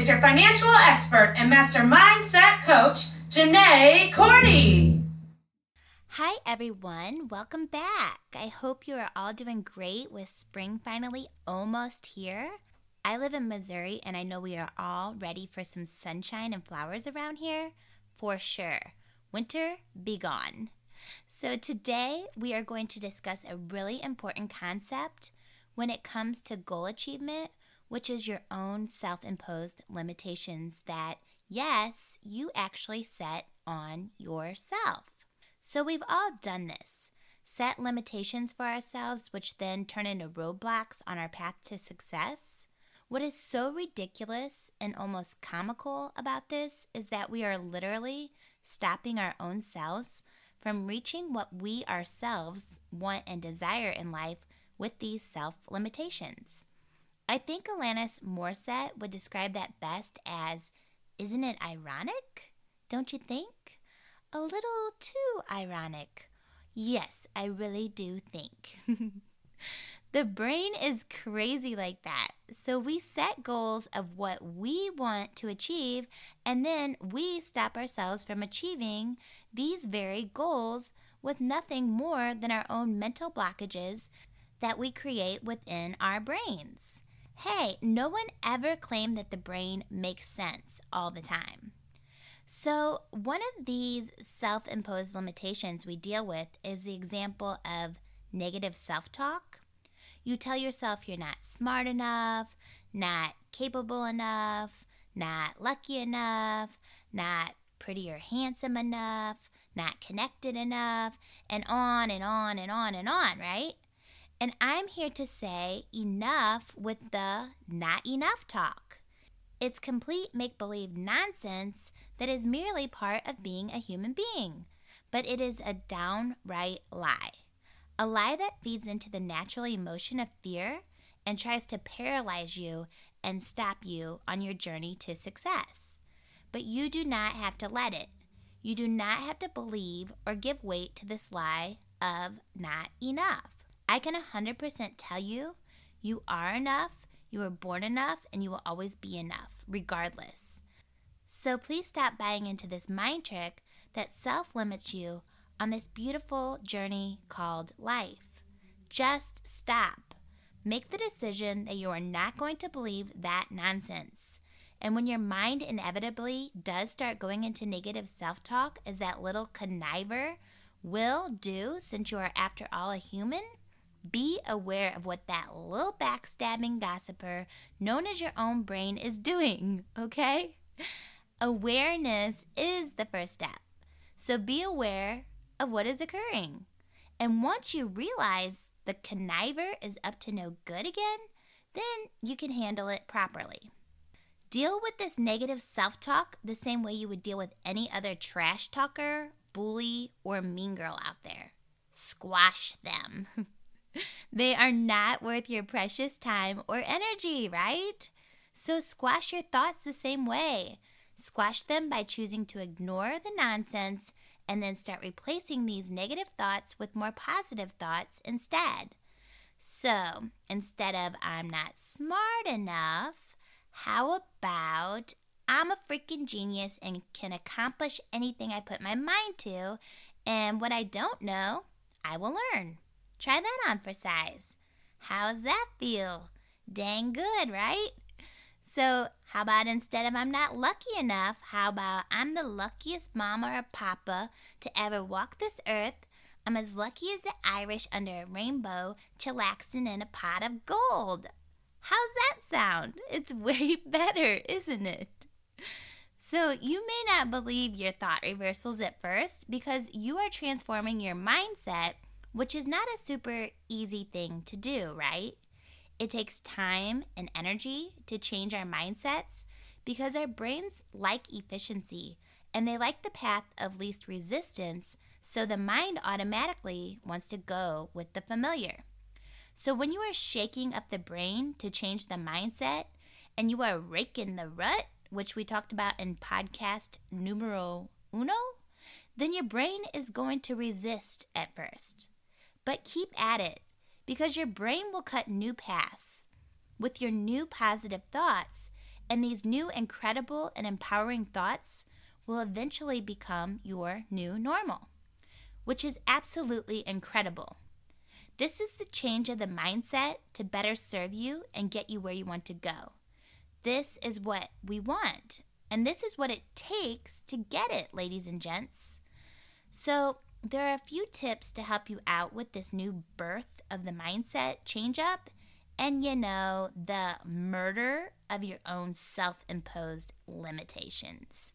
is your financial expert and master mindset coach, Janae Cordy. Hi, everyone. Welcome back. I hope you are all doing great with spring finally almost here. I live in Missouri and I know we are all ready for some sunshine and flowers around here for sure. Winter be gone. So, today we are going to discuss a really important concept when it comes to goal achievement, which is your own self imposed limitations that, yes, you actually set on yourself. So, we've all done this set limitations for ourselves, which then turn into roadblocks on our path to success. What is so ridiculous and almost comical about this is that we are literally stopping our own selves from reaching what we ourselves want and desire in life with these self limitations. I think Alanis Morissette would describe that best as Isn't it ironic? Don't you think? A little too ironic. Yes, I really do think. The brain is crazy like that. So we set goals of what we want to achieve, and then we stop ourselves from achieving these very goals with nothing more than our own mental blockages that we create within our brains. Hey, no one ever claimed that the brain makes sense all the time. So, one of these self imposed limitations we deal with is the example of negative self talk you tell yourself you're not smart enough, not capable enough, not lucky enough, not pretty or handsome enough, not connected enough, and on and on and on and on, right? And I'm here to say enough with the not enough talk. It's complete make believe nonsense that is merely part of being a human being, but it is a downright lie a lie that feeds into the natural emotion of fear and tries to paralyze you and stop you on your journey to success. But you do not have to let it. You do not have to believe or give weight to this lie of not enough. I can 100% tell you, you are enough, you were born enough, and you will always be enough, regardless. So please stop buying into this mind trick that self limits you on this beautiful journey called life. Just stop. Make the decision that you are not going to believe that nonsense. And when your mind inevitably does start going into negative self talk, as that little conniver will do, since you are, after all, a human, be aware of what that little backstabbing gossiper, known as your own brain, is doing, okay? Awareness is the first step. So be aware of what is occurring. And once you realize the conniver is up to no good again, then you can handle it properly. Deal with this negative self talk the same way you would deal with any other trash talker, bully, or mean girl out there. Squash them. they are not worth your precious time or energy, right? So squash your thoughts the same way. Squash them by choosing to ignore the nonsense and then start replacing these negative thoughts with more positive thoughts instead. So instead of I'm not smart enough, how about I'm a freaking genius and can accomplish anything I put my mind to, and what I don't know, I will learn. Try that on for size. How's that feel? Dang good, right? So, how about instead of I'm not lucky enough, how about I'm the luckiest mama or papa to ever walk this earth? I'm as lucky as the Irish under a rainbow, chillaxing in a pot of gold. How's that sound? It's way better, isn't it? So, you may not believe your thought reversals at first because you are transforming your mindset, which is not a super easy thing to do, right? It takes time and energy to change our mindsets because our brains like efficiency and they like the path of least resistance, so the mind automatically wants to go with the familiar. So when you are shaking up the brain to change the mindset and you are raking the rut, which we talked about in podcast numero uno, then your brain is going to resist at first. But keep at it because your brain will cut new paths with your new positive thoughts And these new incredible and empowering thoughts will eventually become your new normal, which is absolutely incredible. This is the change of the mindset to better serve you and get you where you want to go. This is what we want, and this is what it takes to get it, ladies and gents. So, there are a few tips to help you out with this new birth of the mindset change up and, you know, the murder of your own self imposed limitations.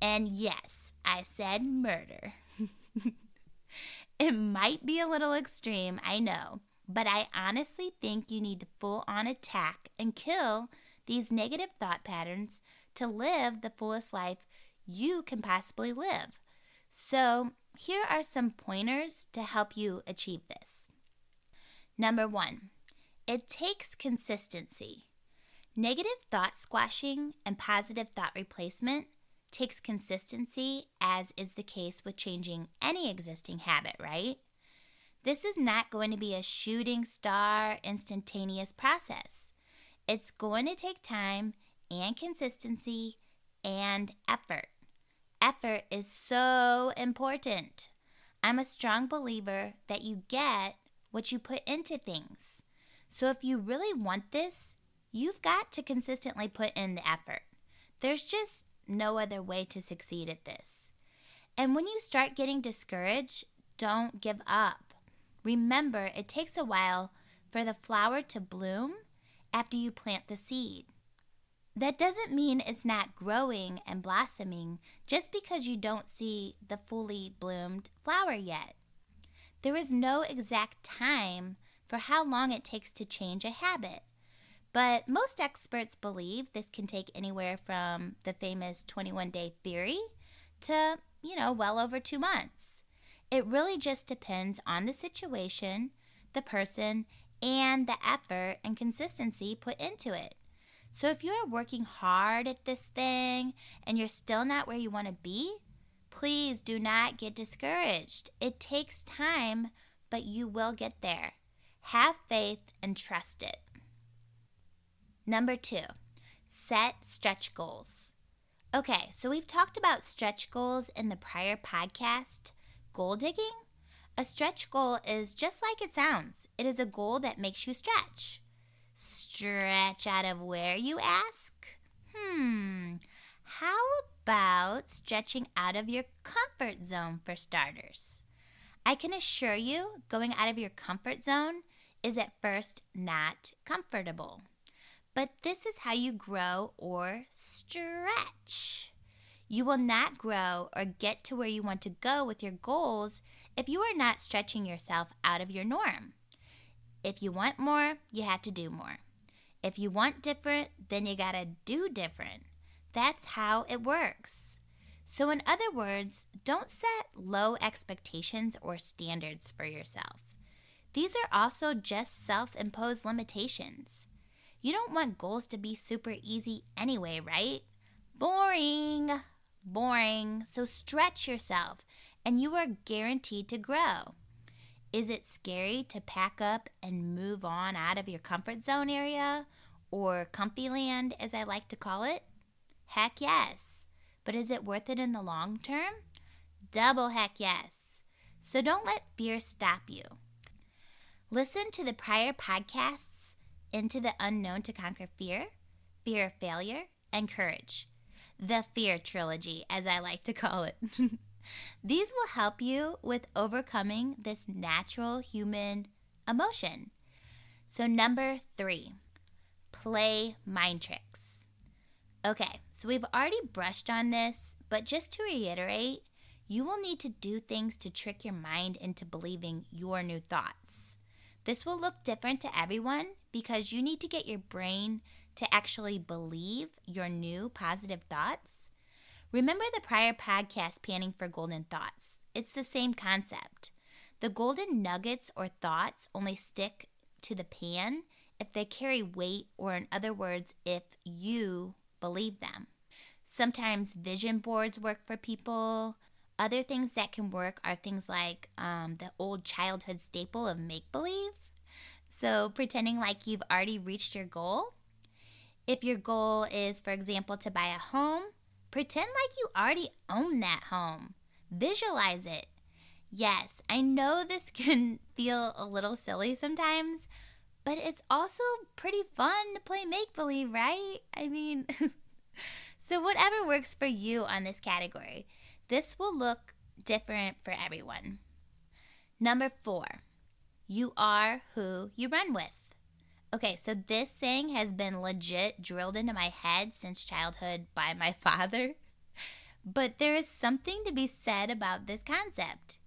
And yes, I said murder. it might be a little extreme, I know, but I honestly think you need to full on attack and kill these negative thought patterns to live the fullest life you can possibly live. So, here are some pointers to help you achieve this. Number one, it takes consistency. Negative thought squashing and positive thought replacement takes consistency, as is the case with changing any existing habit, right? This is not going to be a shooting star, instantaneous process. It's going to take time and consistency and effort. Effort is so important. I'm a strong believer that you get what you put into things. So if you really want this, you've got to consistently put in the effort. There's just no other way to succeed at this. And when you start getting discouraged, don't give up. Remember, it takes a while for the flower to bloom after you plant the seed. That doesn't mean it's not growing and blossoming just because you don't see the fully bloomed flower yet. There is no exact time for how long it takes to change a habit, but most experts believe this can take anywhere from the famous 21 day theory to, you know, well over two months. It really just depends on the situation, the person, and the effort and consistency put into it. So if you are working hard at this thing and you're still not where you want to be, please do not get discouraged. It takes time, but you will get there. Have faith and trust it. Number two, set stretch goals. Okay, so we've talked about stretch goals in the prior podcast. Goal digging? A stretch goal is just like it sounds, it is a goal that makes you stretch. Stretch out of where, you ask? Hmm, how about stretching out of your comfort zone for starters? I can assure you, going out of your comfort zone is at first not comfortable. But this is how you grow or stretch. You will not grow or get to where you want to go with your goals if you are not stretching yourself out of your norm. If you want more, you have to do more. If you want different, then you gotta do different. That's how it works. So, in other words, don't set low expectations or standards for yourself. These are also just self imposed limitations. You don't want goals to be super easy anyway, right? Boring. Boring. So, stretch yourself, and you are guaranteed to grow. Is it scary to pack up and move on out of your comfort zone area or comfy land, as I like to call it? Heck yes. But is it worth it in the long term? Double heck yes. So don't let fear stop you. Listen to the prior podcasts Into the Unknown to Conquer Fear, Fear of Failure, and Courage. The Fear Trilogy, as I like to call it. These will help you with overcoming this natural human emotion. So, number three, play mind tricks. Okay, so we've already brushed on this, but just to reiterate, you will need to do things to trick your mind into believing your new thoughts. This will look different to everyone because you need to get your brain to actually believe your new positive thoughts Remember the prior podcast, Panning for Golden Thoughts? It's the same concept. The golden nuggets or thoughts only stick to the pan if they carry weight, or in other words, if you believe them. Sometimes vision boards work for people. Other things that can work are things like um, the old childhood staple of make believe. So, pretending like you've already reached your goal. If your goal is, for example, to buy a home, pretend like you already own that home. Visualize it. Yes, I know this can feel a little silly sometimes, but it's also pretty fun to play make believe, right? I mean, so whatever works for you on this category, this will look different for everyone. Number four, you are who you run with. Okay, so this saying has been legit drilled into my head since childhood by my father. But there is something to be said about this concept.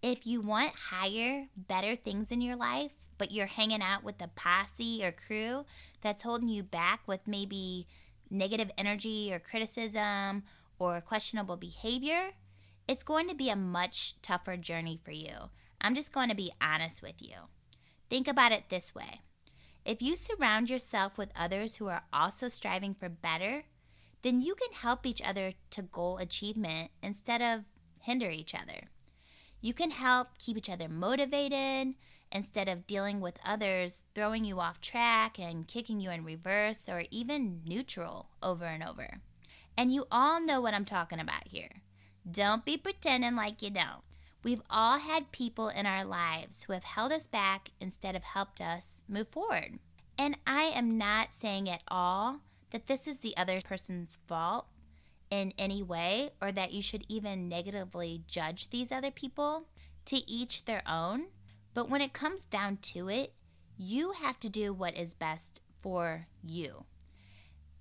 If you want higher, better things in your life, but you're hanging out with a posse or crew that's holding you back with maybe negative energy or criticism or questionable behavior, it's going to be a much tougher journey for you. I'm just going to be honest with you. Think about it this way if you surround yourself with others who are also striving for better, then you can help each other to goal achievement instead of hinder each other. You can help keep each other motivated instead of dealing with others throwing you off track and kicking you in reverse or even neutral over and over. And you all know what I'm talking about here. Don't be pretending like you don't. We've all had people in our lives who have held us back instead of helped us move forward. And I am not saying at all that this is the other person's fault in any way or that you should even negatively judge these other people. To each their own. But when it comes down to it, you have to do what is best for you.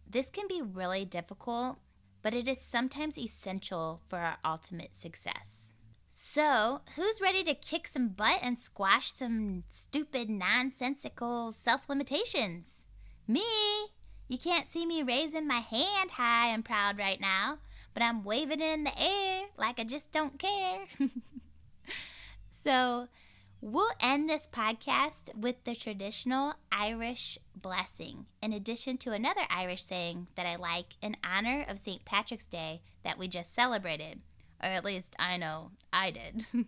This can be really difficult, but it is sometimes essential for our ultimate success. So, who's ready to kick some butt and squash some stupid, nonsensical self limitations? Me! You can't see me raising my hand high and proud right now, but I'm waving it in the air like I just don't care. so, we'll end this podcast with the traditional Irish blessing, in addition to another Irish saying that I like in honor of St. Patrick's Day that we just celebrated or at least I know I did.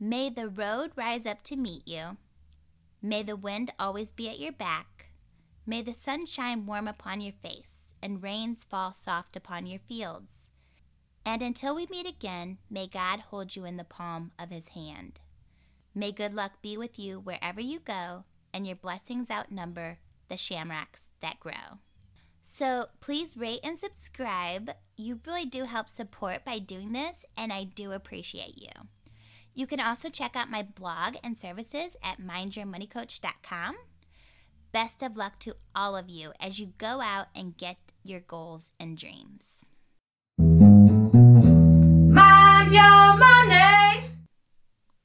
May the road rise up to meet you. May the wind always be at your back. May the sun shine warm upon your face and rains fall soft upon your fields. And until we meet again, may God hold you in the palm of his hand. May good luck be with you wherever you go, and your blessings outnumber the shamrocks that grow. So please rate and subscribe. You really do help support by doing this, and I do appreciate you. You can also check out my blog and services at mindyourmoneycoach.com. Best of luck to all of you as you go out and get your goals and dreams. Mind your money.